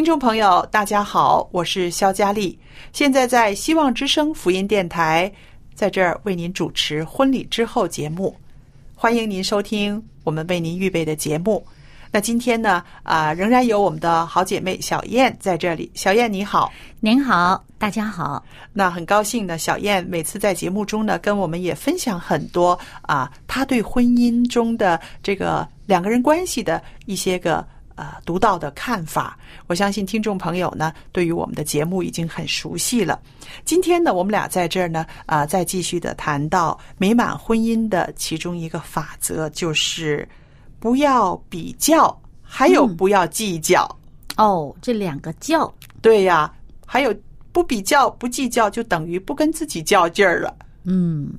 听众朋友，大家好，我是肖佳丽，现在在希望之声福音电台，在这儿为您主持婚礼之后节目，欢迎您收听我们为您预备的节目。那今天呢，啊、仍然有我们的好姐妹小燕在这里。小燕你好，您好，大家好。那很高兴呢，小燕每次在节目中呢，跟我们也分享很多啊，她对婚姻中的这个两个人关系的一些个呃独到的看法。我相信听众朋友呢，对于我们的节目已经很熟悉了。今天呢，我们俩在这儿呢，啊、再继续的谈到美满婚姻的其中一个法则，就是不要比较，还有嗯不要计较。哦，这两个较，对呀，还有不比较、不计较，就等于不跟自己较劲儿了。嗯，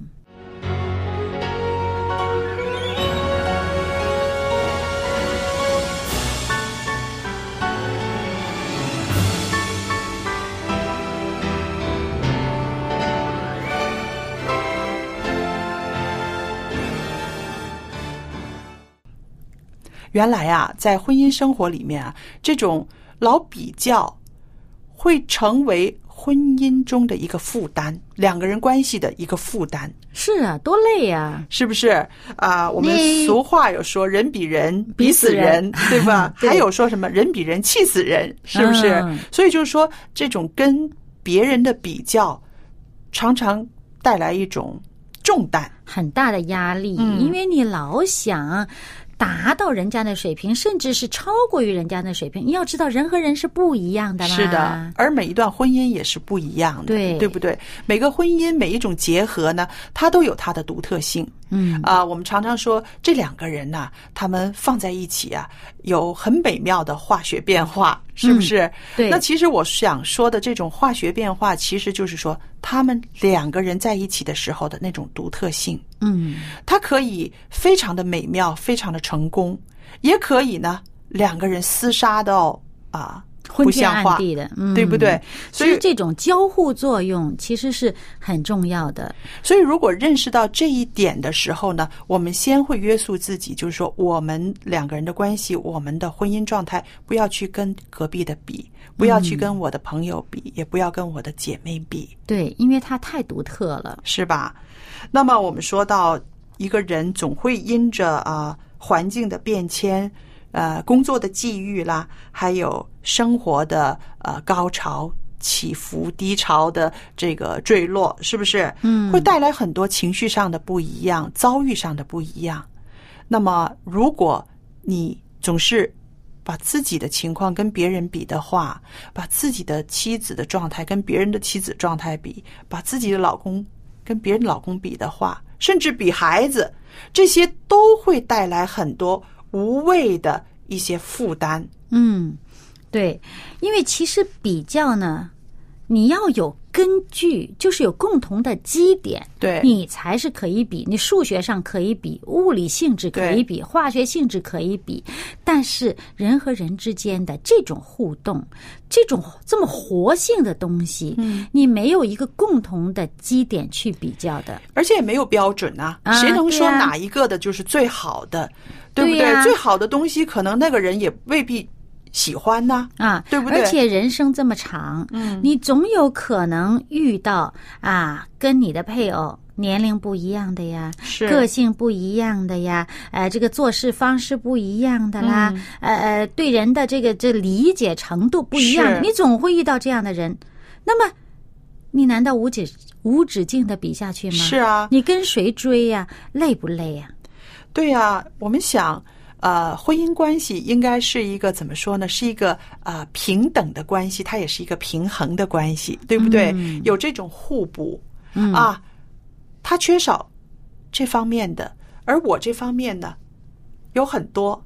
原来啊，在婚姻生活里面啊，这种老比较会成为婚姻中的一个负担，两个人关系的一个负担，是啊，多累呀、是不是？啊、我们俗话有说“人比人比比死死人人”，对吧？对还有说什么“人比人气死人”，是不是？嗯所以就是说，这种跟别人的比较，常常带来一种重担。很大的压力，嗯因为你老想达到人家的水平，甚至是超过于人家的水平。你要知道，人和人是不一样的嘛。是的，而每一段婚姻也是不一样的，对对不对？每个婚姻每一种结合呢，它都有它的独特性。嗯啊、我们常常说这两个人呐、他们放在一起啊，有很美妙的化学变化，是不是？嗯对那其实我想说的这种化学变化，其实就是说他们两个人在一起的时候的那种独特性。嗯，它可以非常的美妙，非常的成功，也可以呢两个人厮杀到啊不像话暗，地的，嗯，对不对？所以所以这种交互作用其实是很重要的。所以如果认识到这一点的时候呢，我们先会约束自己，就是说我们两个人的关系，我们的婚姻状态，不要去跟隔壁的比，不要去跟我的朋友比，也不要跟我的姐妹比。对，因为它太独特了。是吧？那么我们说到一个人总会因着啊、环境的变迁，呃工作的际遇啦，还有生活的呃高潮起伏、低潮的这个坠落，是不是？嗯会带来很多情绪上的不一样，遭遇上的不一样。那么，如果你总是把自己的情况跟别人比的话，把自己的妻子的状态跟别人的妻子状态比，把自己的老公跟别人老公比的话，甚至比孩子，这些都会带来很多无谓的一些负担。嗯，对，因为其实比较呢，你要有根据，就是有共同的基点，对。你才是可以比。你数学上可以比，物理性质可以比，化学性质可以比，但是人和人之间的这种互动，这种这么活性的东西，嗯，你没有一个共同的基点去比较的，而且也没有标准啊，啊谁能说哪一个的就是最好的，对不对呀。最好的东西可能那个人也未必喜欢呢、啊，对不对？而且人生这么长，嗯，你总有可能遇到啊，跟你的配偶年龄不一样的呀，是。个性不一样的呀，呃，这个做事方式不一样的啦，嗯。呃呃，对人的这个这理解程度不一样的，你总会遇到这样的人。那么，你难道无止无止境的比下去吗？是啊。你跟谁追呀、累不累呀、对呀、我们想，呃，婚姻关系应该是一个怎么说呢？是一个呃平等的关系，它也是一个平衡的关系，对不对？嗯有这种互补、嗯啊，他缺少这方面的，而我这方面呢有很多，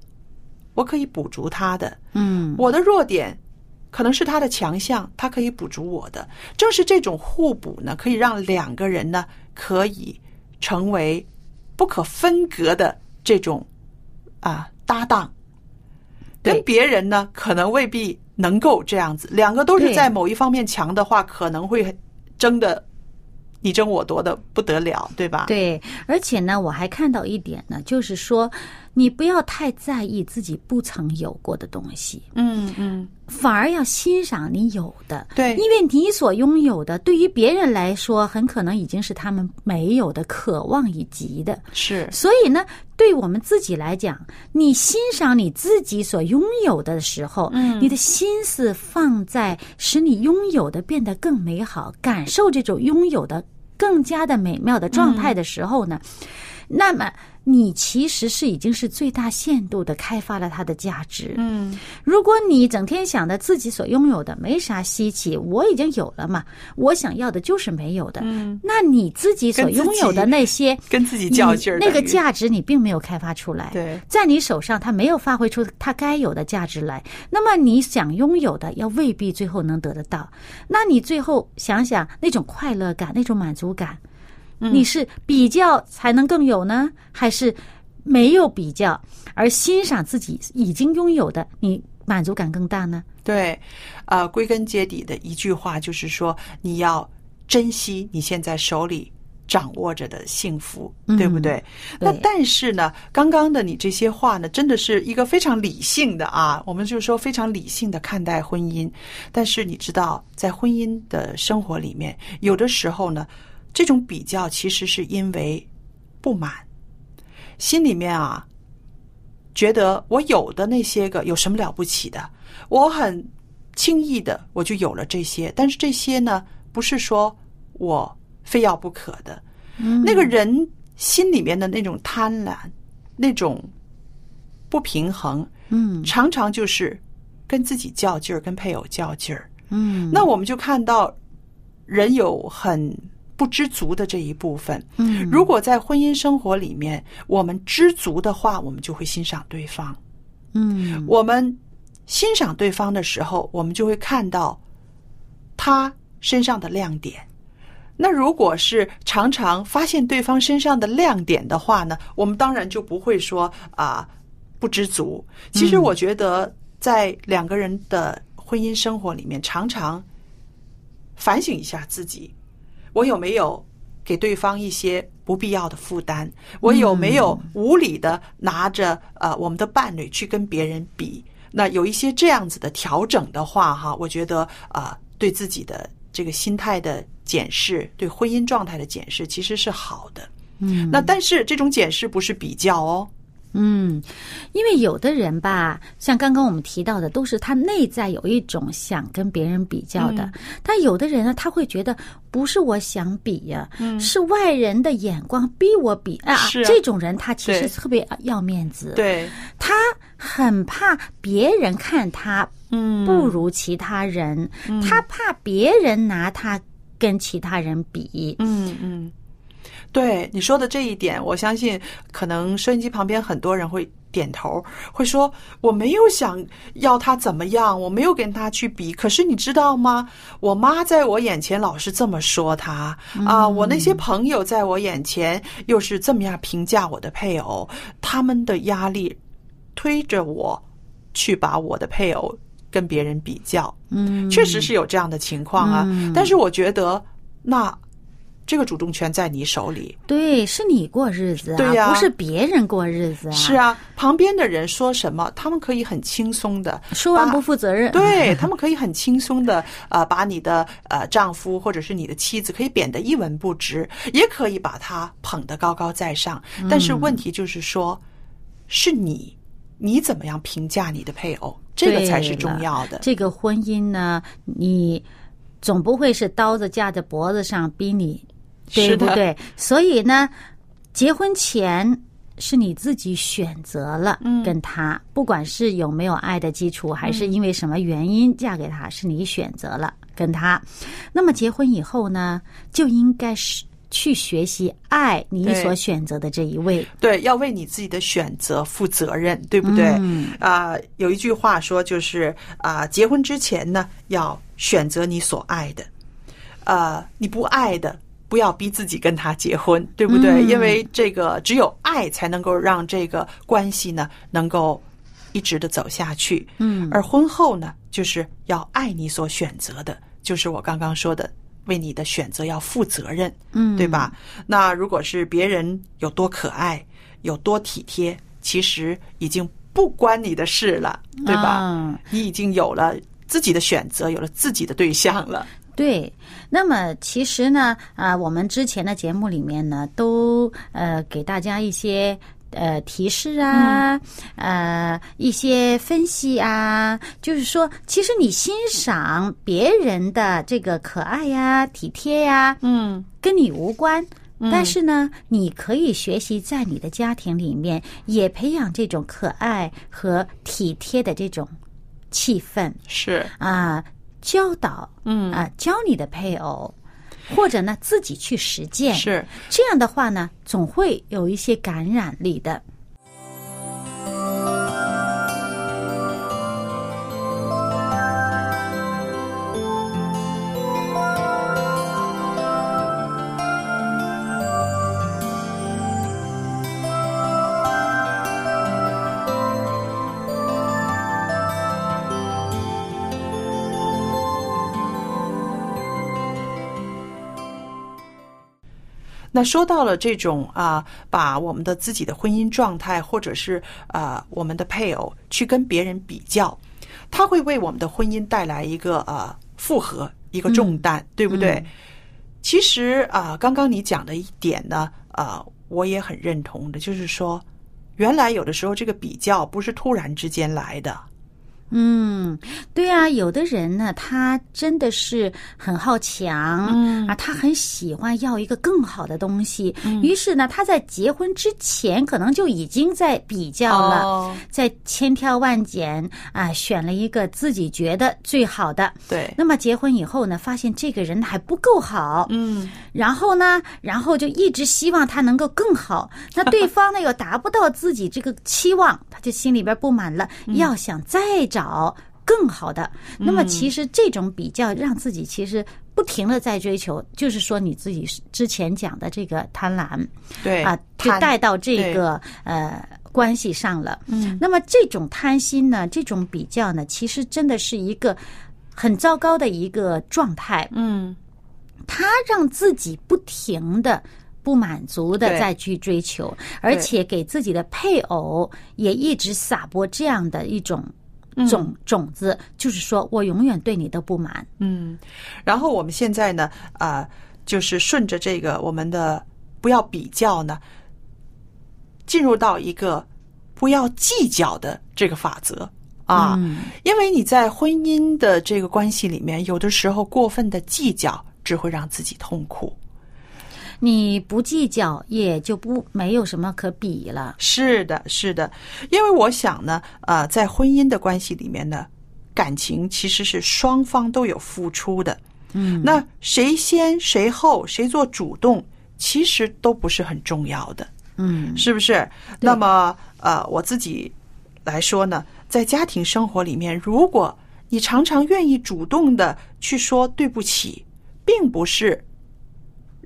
我可以补足他的。嗯我的弱点可能是他的强项，他可以补足我的。正是这种互补呢，可以让两个人呢可以成为不可分隔的这种啊搭档。跟别人呢，可能未必能够这样子。两个都是在某一方面强的话，可能会争的你争我夺的不得了，对吧？对，而且呢，我还看到一点呢，就是说，你不要太在意自己不曾有过的东西，嗯嗯，反而要欣赏你有的。对因为你所拥有的，对于别人来说，很可能已经是他们没有的、渴望以及的。是所以呢，对我们自己来讲，你欣赏你自己所拥有的时候，嗯，你的心思放在使你拥有的变得更美好，感受这种拥有的更加的美妙的状态的时候呢，那么你其实是已经是最大限度的开发了它的价值。嗯如果你整天想着自己所拥有的没啥稀奇，我已经有了嘛，我想要的就是没有的，嗯，那你自己所拥有的那些。跟自己较劲儿，那个价值你并没有开发出来，对在你手上它没有发挥出它该有的价值来，那么你想拥有的，要未必最后能得得到。那你最后想想那种快乐感、那种满足感，嗯你是比较才能更有呢，还是没有比较而欣赏自己已经拥有的，你满足感更大呢？对，呃，归根结底的一句话就是说，你要珍惜你现在手里掌握着的幸福，对不对？那对但是呢，刚刚的你这些话呢，真的是一个非常理性的啊，我们就说非常理性的看待婚姻。但是你知道，在婚姻的生活里面，有的时候呢，这种比较其实是因为不满，心里面啊。觉得我有的那些个有什么了不起的？我很轻易的我就有了这些，但是这些呢，不是说我非要不可的。嗯那个人心里面的那种贪婪，那种不平衡，嗯常常就是跟自己较劲儿，跟配偶较劲儿。嗯，那我们就看到人有很不知足的这一部分。嗯如果在婚姻生活里面，我们知足的话，我们就会欣赏对方。嗯我们欣赏对方的时候，我们就会看到他身上的亮点。那如果是常常发现对方身上的亮点的话呢，我们当然就不会说啊、不知足。其实我觉得，在两个人的婚姻生活里面，常常反省一下自己，我有没有给对方一些不必要的负担？我有没有无理的拿着呃我们的伴侣去跟别人比？那有一些这样子的调整的话，哈，我觉得啊、呃对自己的这个心态的检视，对婚姻状态的检视，其实是好的。嗯那但是这种检视不是比较哦，嗯，因为有的人吧，像刚刚我们提到的，都是他内在有一种想跟别人比较的。嗯。但有的人呢，他会觉得不是我想比呀、是外人的眼光逼我比啊。嗯是啊。这种人他其实特别要面子，对，他很怕别人看他嗯。不如其他人，他怕别人拿他跟其他人比。嗯嗯，对你说的这一点，我相信可能收音机旁边很多人会点头，会说我没有想要他怎么样，我没有跟他去比。可是你知道吗？我妈在我眼前老是这么说他啊，我那些朋友在我眼前又是这么样评价我的配偶，他们的压力推着我去把我的配偶跟别人比较。嗯，确实是有这样的情况啊。但是我觉得那。这个主动权在你手里，对，是你过日子啊，对呀不是别人过日子啊。是啊，旁边的人说什么，他们可以很轻松的说完不负责任。对他们可以很轻松的呃，把你的呃丈夫或者是你的妻子可以贬得一文不值，也可以把他捧得高高在上。但是问题就是说，是你你怎么样评价你的配偶，这个才是重要的。这个婚姻呢，你总不会是刀子架在脖子上逼你，对不对？所以呢，结婚前是你自己选择了嗯跟他，不管是有没有爱的基础，还是因为什么原因嫁给他，是你选择了跟他。那么结婚以后呢，就应该是去学习爱你所选择的这一位。对，要为你自己的选择负责任，对不对？嗯啊、有一句话说，就是啊、结婚之前呢，要选择你所爱的，呃，你不爱的，不要逼自己跟他结婚，对不对？嗯因为这个只有爱才能够让这个关系呢，能够一直的走下去。嗯而婚后呢，就是要爱你所选择的，就是我刚刚说的。为你的选择要负责任，嗯对吧？那如果是别人有多可爱，有多体贴，其实已经不关你的事了，对吧？啊你已经有了自己的选择，有了自己的对象了。对，那么其实呢，啊、我们之前的节目里面呢，都呃给大家一些呃提示啊，呃一些分析啊，就是说，其实你欣赏别人的这个可爱呀、体贴呀，嗯，跟你无关。但是呢，你可以学习在你的家庭里面也培养这种可爱和体贴的这种气氛。是，啊，教导，嗯。啊，教你的配偶，或者呢自己去实践，是，这样的话呢，总会有一些感染力的。那说到了这种啊，把我们的自己的婚姻状态，或者是啊我们的配偶去跟别人比较，他会为我们的婚姻带来一个呃负荷，一个重担，对不对？其实啊，刚刚你讲的一点呢，啊，我也很认同的，就是说，原来有的时候这个比较不是突然之间来的，嗯，对啊，有的人呢，他真的是很好强，嗯。啊，他很喜欢要一个更好的东西，于是呢，他在结婚之前可能就已经在比较了，哦。在千挑万拣啊，选了一个自己觉得最好的。对，那么结婚以后呢，发现这个人还不够好，嗯，然后呢，然后就一直希望他能够更好。那对方呢又达不到自己这个期望，他就心里边不满了，要想再找更好的。那么其实这种比较让自己其实不停的在追求，就是说你自己之前讲的这个贪婪对啊，就带到这个呃。关系上了，嗯，那么这种贪心呢，这种比较呢，其实真的是一个很糟糕的一个状态。嗯，他让自己不停的不满足的对再去追求，而且给自己的配偶也一直撒播这样的一种种、种子，就是说我永远对你的不满。嗯，然后我们现在呢，啊、就是顺着这个我们的不要比较呢，进入到一个不要计较的这个法则啊，因为你在婚姻的这个关系里面，有的时候过分的计较只会让自己痛苦。你不计较，也就不没有什么可比了。是的，是的，因为我想呢，呃，在婚姻的关系里面呢，感情其实是双方都有付出的。嗯，那谁先谁后，谁做主动，其实都不是很重要的，嗯，是不是？那么呃，我自己来说呢，在家庭生活里面，如果你常常愿意主动的去说对不起，并不是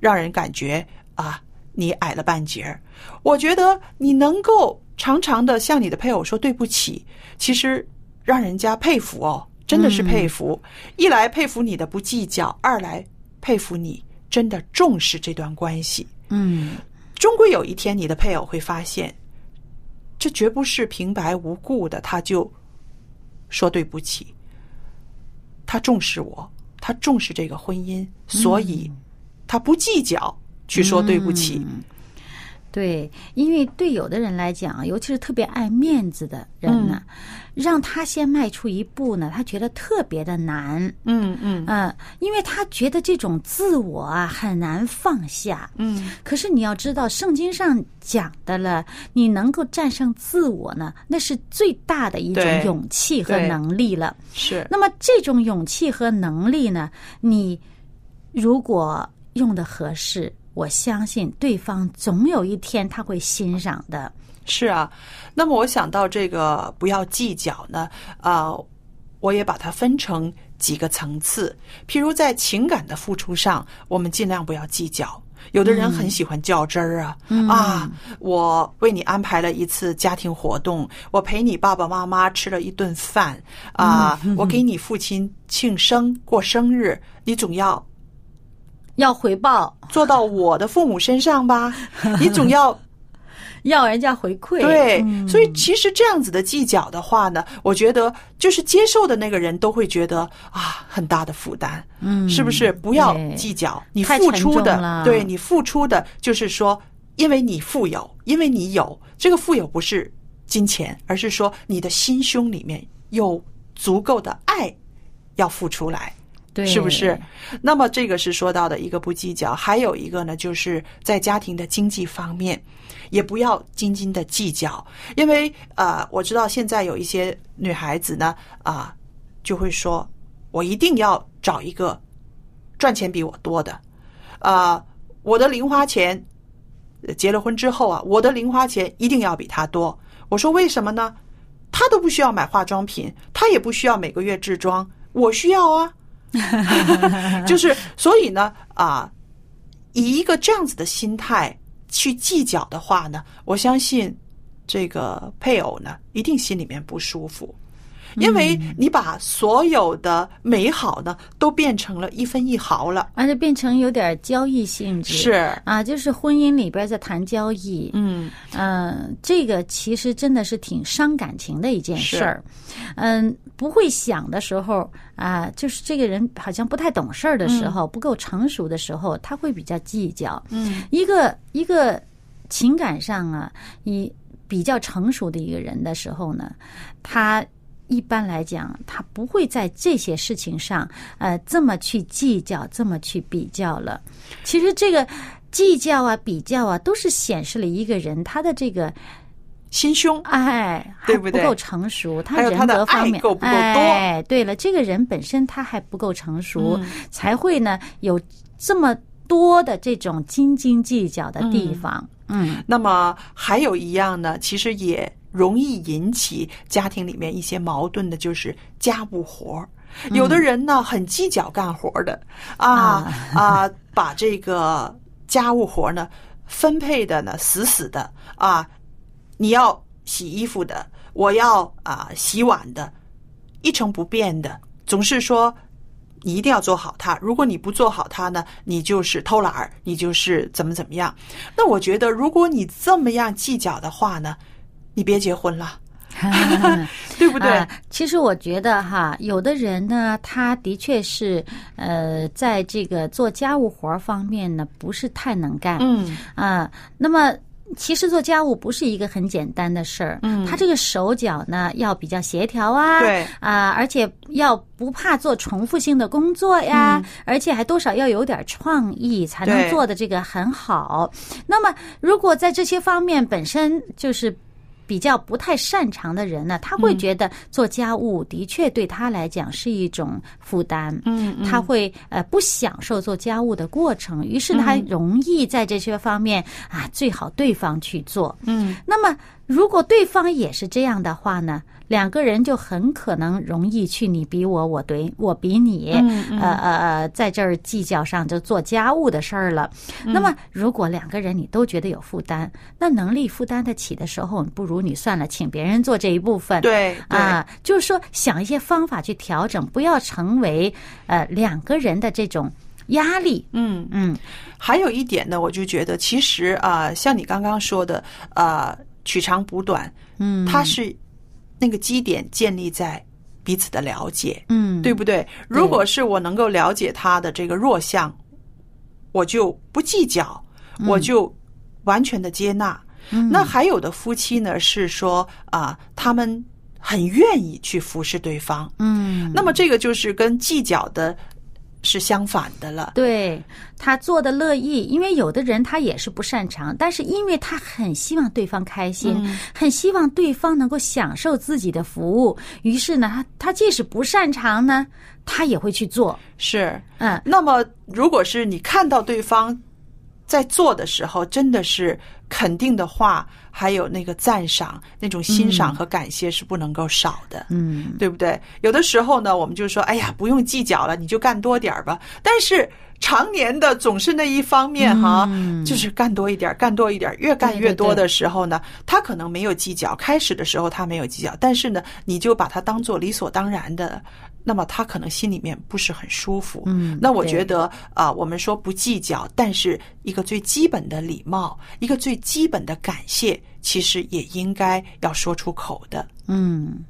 让人感觉啊你矮了半截儿。我觉得你能够常常的向你的配偶说对不起，其实让人家佩服哦，真的是佩服。一来佩服你的不计较，二来佩服你真的重视这段关系。嗯，终归有一天，你的配偶会发现，这绝不是平白无故的，他就说对不起。他重视我，他重视这个婚姻，所以他不计较去说对不起。对，因为对有的人来讲，尤其是特别爱面子的人呢，让他先迈出一步呢，他觉得特别的难。嗯嗯嗯，因为他觉得这种自我啊很难放下。嗯，可是你要知道，圣经上讲的了，你能够战胜自我呢，那是最大的一种勇气和能力了。是那么这种勇气和能力呢，你如果用的合适，我相信对方总有一天他会欣赏的。是啊。那么我想到这个不要计较呢，啊、我也把它分成几个层次。譬如在情感的付出上，我们尽量不要计较。有的人很喜欢较真儿啊，啊，我为你安排了一次家庭活动，我陪你爸爸妈妈吃了一顿饭啊，我给你父亲庆生过生日，你总要要回报，做到我的父母身上吧，你总要要人家回馈。对，嗯所以其实这样子的计较的话呢，我觉得就是接受的那个人都会觉得啊很大的负担，嗯是不是？不要计较，你付出的，对你付出的，就是说，因为你富有，因为你有这个富有不是金钱，而是说你的心胸里面有足够的爱要付出来。是不是？那么这个是说到的一个不计较，还有一个呢，就是在家庭的经济方面，也不要斤斤的计较，因为呃，我知道现在有一些女孩子呢，啊、就会说，我一定要找一个赚钱比我多的，啊、我的零花钱结了婚之后啊，我的零花钱一定要比他多。我说为什么呢？他都不需要买化妆品，他也不需要每个月置装，我需要啊。就是所以呢，啊，以一个这样子的心态去计较的话呢，我相信这个配偶呢一定心里面不舒服，因为你把所有的美好呢都变成了一分一毫了。而且变成有点交易性质。是，啊，就是婚姻里边在谈交易。嗯，嗯，这个其实真的是挺伤感情的一件事儿。嗯，不会想的时候啊，就是这个人好像不太懂事儿的时候，不够成熟的时候，他会比较计较。嗯，一个一个情感上啊，你比较成熟的一个人的时候呢，他。一般来讲，他不会在这些事情上，呃，这么去计较，这么去比较了。其实这个计较啊、比较啊，都是显示了一个人他的这个心胸。哎，对不对？还不够成熟，他人还有他的格方面。爱够不够多。哎，对了，这个人本身他还不够成熟，嗯。才会呢有这么多的这种斤斤计较的地方。嗯。那么还有一样呢，其实也容易引起家庭里面一些矛盾的，就是家务活儿。有的人呢很计较干活儿的啊啊，把这个家务活儿呢分配的呢死死的啊，你要洗衣服的，我要啊洗碗的，一成不变的，总是说你一定要做好它。如果你不做好它呢，你就是偷懒儿，你就是怎么怎么样。那我觉得，如果你这么样计较的话呢，你别结婚了，对不对？啊，其实我觉得哈，有的人呢，他的确是呃，在这个做家务活儿方面呢，不是太能干。嗯啊，那么其实做家务不是一个很简单的事儿，嗯他这个手脚呢要比较协调啊，对啊，而且要不怕做重复性的工作呀，而且还多少要有点创意，才能做的这个很好。那么如果在这些方面本身就是。比较不太擅长的人呢，他会觉得做家务的确对他来讲是一种负担，嗯嗯。他会呃不享受做家务的过程，于是，他容易在这些方面啊，最好对方去做。嗯。那么，如果对方也是这样的话呢，两个人就很可能容易去你比我，我怼我比你，呃呃呃，在这儿计较上就做家务的事儿了。嗯那么，如果两个人你都觉得有负担，那能力负担得起的时候，不如你算了，请别人做这一部分。对对啊，就是说想一些方法去调整，不要成为呃两个人的这种压力。嗯。嗯还有一点呢，我就觉得其实啊、像你刚刚说的，呃，取长补短，嗯，它是那个基点建立在彼此的了解，嗯。对不对？如果是我能够了解他的这个弱项，我就不计较，我就完全的接纳。那还有的夫妻呢，是说啊、他们很愿意去服侍对方，嗯，那么这个就是跟计较的是相反的了。对他做的乐意，因为有的人他也是不擅长，但是因为他很希望对方开心，很希望对方能够享受自己的服务，于是呢，他他即使不擅长呢，他也会去做。是，嗯，那么如果是你看到对方在做的时候，真的是肯定的话，还有那个赞赏、那种欣赏和感谢是不能够少的。嗯，对不对？有的时候呢，我们就说，哎呀，不用计较了，你就干多点儿吧。但是常年的总是那一方面哈，就是干多一点儿，干多一点儿，越干越多的时候呢，他可能没有计较，开始的时候他没有计较，但是呢，你就把它当做理所当然的。那么他可能心里面不是很舒服，嗯那我觉得啊、我们说不计较，但是一个最基本的礼貌，一个最基本的感谢，其实也应该要说出口的。嗯。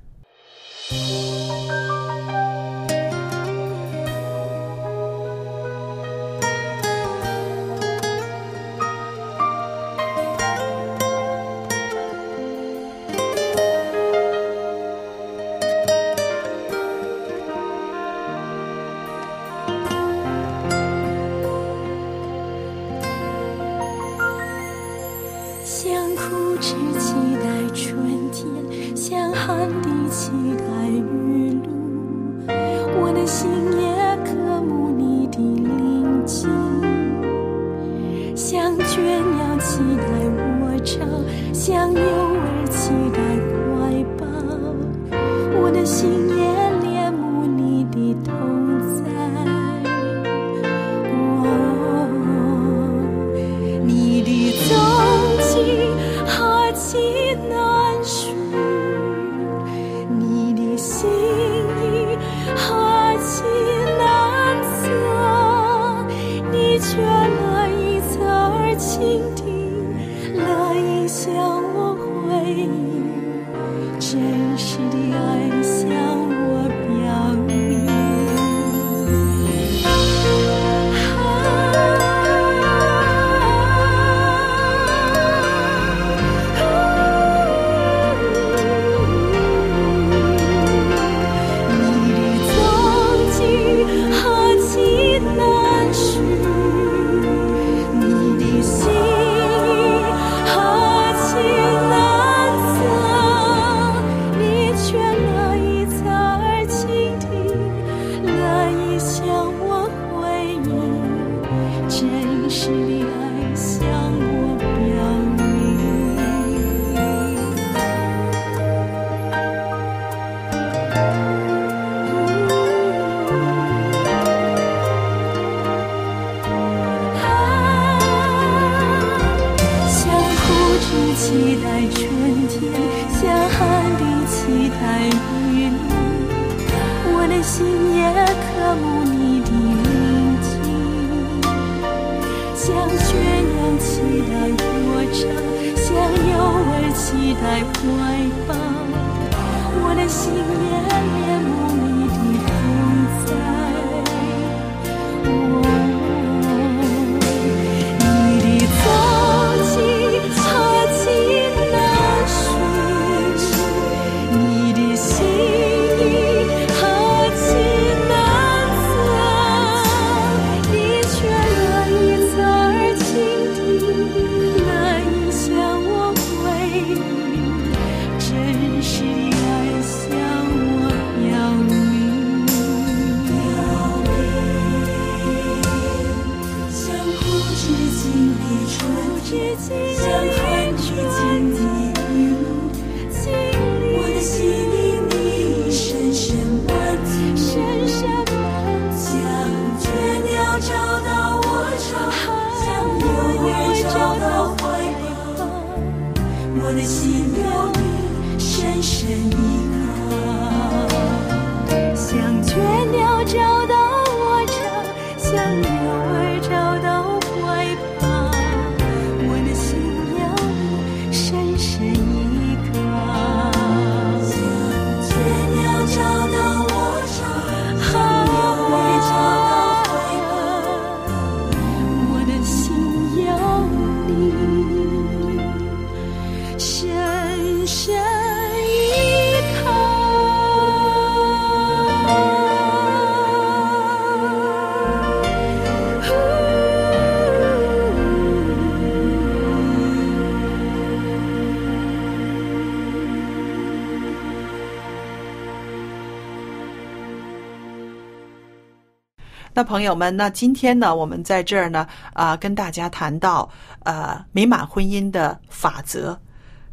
那朋友们，那今天呢，我们在这儿呢，啊、跟大家谈到呃美满婚姻的法则，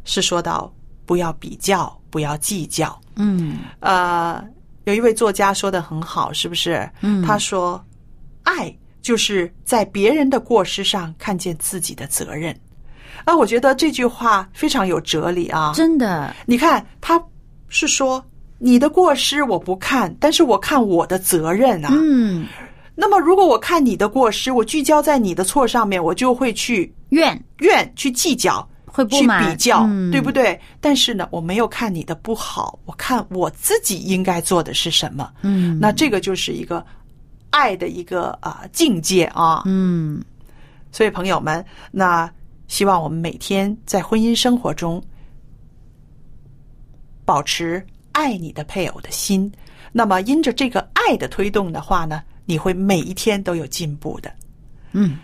是说到不要比较，不要计较。嗯呃，有一位作家说的很好，是不是？嗯他说，爱就是在别人的过失上看见自己的责任。啊，我觉得这句话非常有哲理啊！真的，你看，他是说你的过失我不看，但是我看我的责任啊。嗯，那么，如果我看你的过失，我聚焦在你的错上面，我就会去怨怨、去计较、去会不满比较，嗯对不对？但是呢，我没有看你的不好，我看我自己应该做的是什么。嗯那这个就是一个爱的一个啊、境界啊。嗯所以，朋友们，那希望我们每天在婚姻生活中保持爱你的配偶的心。那么，因着这个爱的推动的话呢，你会每一天都有进步的。嗯，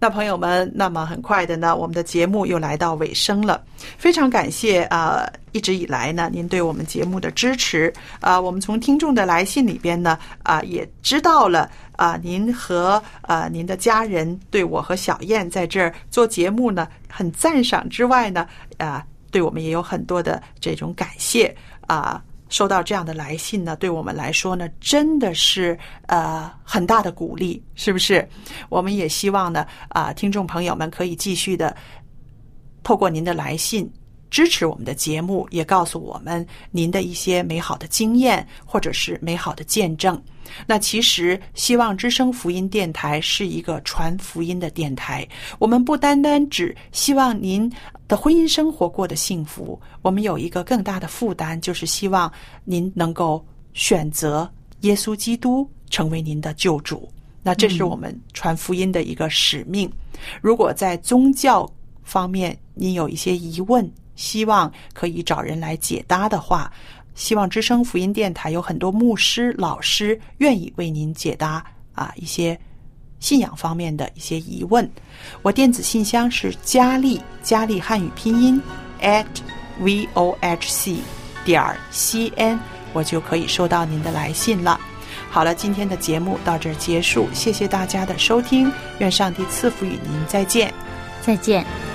那朋友们，那么很快的呢，我们的节目又来到尾声了。非常感谢啊、呃一直以来呢，您对我们节目的支持啊、我们从听众的来信里边呢，啊、也知道了啊、您和啊、您的家人对我和小燕在这儿做节目呢，很赞赏之外呢，啊、对我们也有很多的这种感谢啊。收到这样的来信呢，对我们来说呢，真的是呃很大的鼓励，是不是？我们也希望呢，啊、听众朋友们可以继续的透过您的来信支持我们的节目，也告诉我们您的一些美好的经验或者是美好的见证。那其实，希望之声福音电台是一个传福音的电台。我们不单单只希望您的婚姻生活过得幸福，我们有一个更大的负担，就是希望您能够选择耶稣基督成为您的救主。那这是我们传福音的一个使命。如果在宗教方面您有一些疑问，希望可以找人来解答的话，希望之声福音电台有很多牧师、老师愿意为您解答啊一些信仰方面的一些疑问。我电子信箱是佳丽，佳丽汉语拼音 at v o h c 点 c n，我就可以收到您的来信了。好了，今天的节目到这儿结束，谢谢大家的收听，愿上帝赐福与您，再见。再见。